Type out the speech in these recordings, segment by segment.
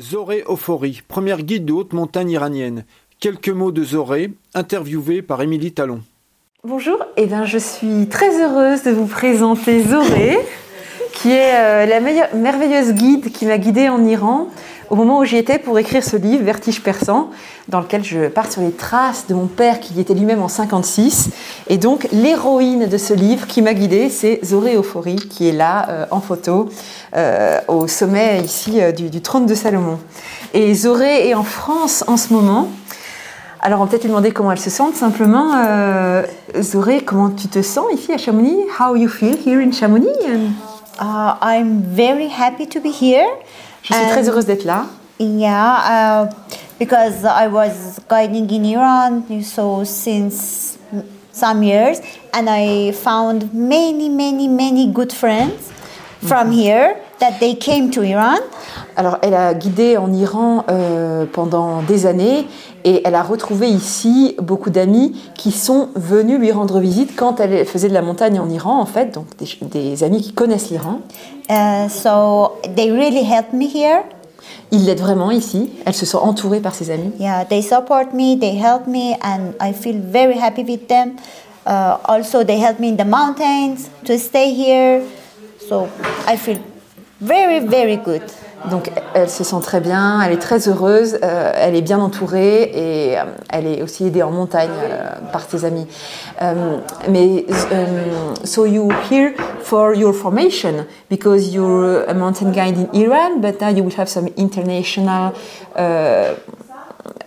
Zoré Euphorie, première guide de haute montagne iranienne. Quelques mots de Zoré, interviewé par Émilie Talon. Bonjour, eh bien, je suis très heureuse de vous présenter Zoré, qui est euh, la merveilleuse guide qui m'a guidée en Iran au moment où j'y étais pour écrire ce livre, Vertige persan, dans lequel je pars sur les traces de mon père qui y était lui-même en 56. Et donc, l'héroïne de ce livre qui m'a guidée, c'est Zoré Euphorie, qui est là euh, en photo euh, au sommet ici du, du, trône de Salomon. Et Zoré est en France en ce moment. Alors, on peut peut-être lui demander comment elle se sent, simplement. Euh, Zoré, comment tu te sens ici à Chamonix? How you feel here in Chamonix? Uh, I'm very happy to be here. Je suis très heureuse d'être là. Yeah, uh, because I was guiding in Iran so since some years, and I found many, many, many good friends from mm -hmm. here that they came to Iran. Alors, elle a guidé en Iran euh, pendant des années et elle a retrouvé ici beaucoup d'amis qui sont venus lui rendre visite quand elle faisait de la montagne en Iran, en fait, donc des, des amis qui connaissent l'Iran. Uh, so they really helped me here. Ils l'aident vraiment ici. Elle se sent entourée par ses amis. Yeah, they support me, they help me, and I feel very happy with them. Uh, also, they help me in the mountains to stay here. So I feel very, very good. Donc elle se sent très bien, elle est très heureuse, euh, elle est bien entourée et euh, elle est aussi aidée en montagne euh, par ses amis. Um, mais um, so you here for your formation because you're a mountain guide in Iran, but now you will have some international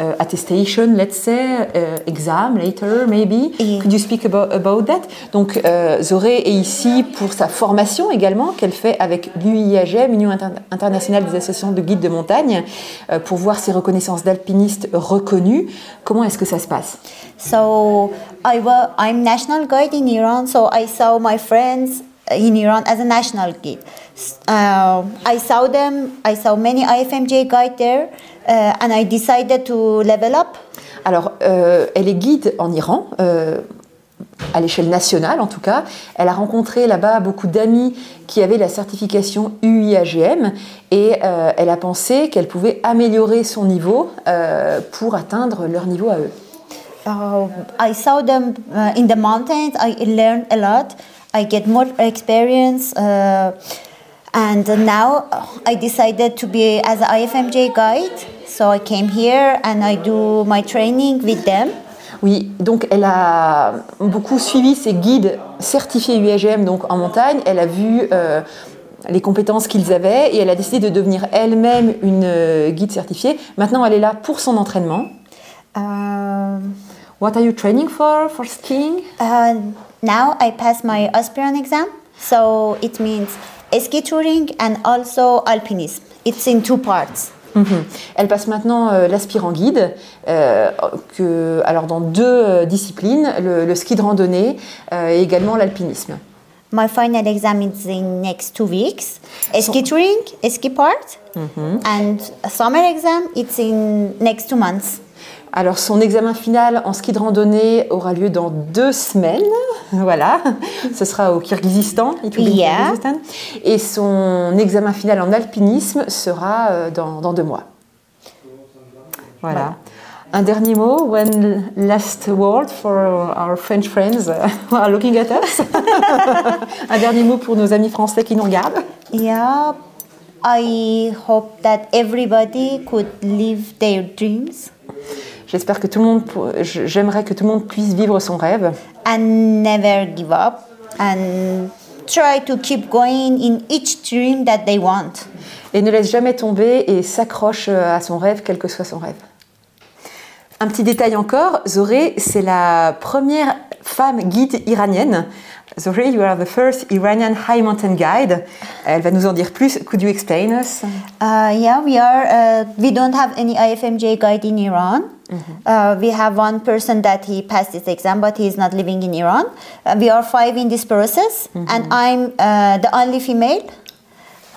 uh, uh, attestation, let's say, uh, exam later, maybe. Could you speak about, about that? Donc, euh, Zoré est ici pour sa formation également qu'elle fait avec l'UIAGM, Union internationale des associations de guides de montagne, euh, pour voir ses reconnaissances d'alpinistes reconnues. Comment est-ce que ça se passe? So, I I'm national guide in Iran, so I saw my friends in Iran as a national guide. Uh, I saw them, I saw many IFMJ guide there. Uh, and I decided to level up. Alors, euh, elle est guide en Iran. Euh, à l'échelle nationale en tout cas. Elle a rencontré là-bas beaucoup d'amis qui avaient la certification UIAGM et euh, elle a pensé qu'elle pouvait améliorer son niveau pour atteindre leur niveau à eux. Uh, I saw them in the mountains. I learned a lot. I get more experience. Uh, and now I decided to be as an IFMJ guide. So I came here and I do my training with them. Oui, donc elle a beaucoup suivi ses guides certifiés UAGM donc en montagne. Elle a vu euh, les compétences qu'ils avaient et elle a décidé de devenir elle-même une euh, guide certifiée. Maintenant, elle est là pour son entraînement. Uh, What are you training for for skiing? Uh, now I pass my aspirant exam, so it means ski touring and also alpinism. It's in two parts. Mm -hmm. Elle passe maintenant euh, l'aspirant guide, euh, que, alors dans deux euh, disciplines, le, le, ski de randonnée euh, et également l'alpinisme. My final exam is in next two weeks. Ski touring, ski part, mm -hmm. and a summer exam it's in next two months. Alors son examen final en ski de randonnée aura lieu dans deux semaines, voilà, ce sera au Kyrgyzstan, yeah. et son examen final en alpinisme sera euh, dans, dans deux mois. Voilà. voilà. Un dernier mot, one last word for our French friends who are looking at us. Un dernier mot pour nos amis français qui nous regardent. Yeah, I hope that everybody could live their dreams. J'espère que tout le monde, j'aimerais que tout le monde puisse vivre son rêve. And never give up. And try to keep going in each dream that they want. Et ne laisse jamais tomber et s'accroche à son rêve, quel que soit son rêve. Un petit détail encore, Zoré, c'est la première femme guide iranienne. Zoré, you are the first Iranian high mountain guide. Elle va nous en dire plus. Could you explain us? Uh, yeah, we are. Uh, we don't have any IFMJ guide in Iran. Mm-hmm. Uh, we have one person that he passed his exam, but he is not living in Iran. Uh, we are five in this process, mm-hmm. and I'm uh, the only female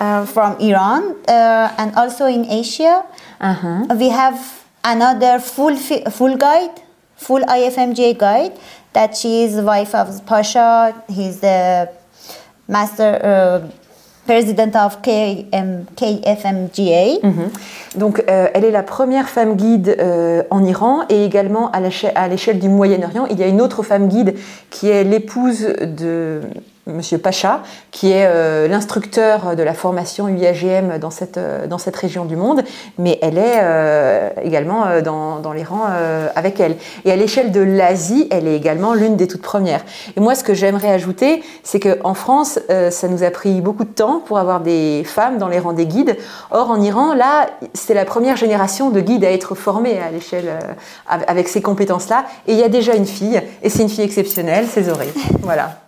uh, from Iran, uh, and also in Asia. Uh-huh. We have another full full guide, full IFMJ guide. That she is the wife of Pasha. He's the master president of KM, KFMGA. Mhm. Donc, euh, elle est la première femme guide euh, en Iran et également à l'échelle du Moyen-Orient. Il y a une autre femme guide qui est l'épouse de Monsieur Pacha, qui est euh, l'instructeur de la formation UIAGM dans cette, euh, dans cette région du monde, mais elle est euh, également euh, dans, dans les rangs euh, avec elle. Et à l'échelle de l'Asie, elle est également l'une des toutes premières. Et moi, ce que j'aimerais ajouter, c'est qu'en France, euh, ça nous a pris beaucoup de temps pour avoir des femmes dans les rangs des guides. Or, en Iran, là, c'est la première génération de guides à être formée à l'échelle avec ces compétences-là. Et il y a déjà une fille, et c'est une fille exceptionnelle, c'est. Voilà.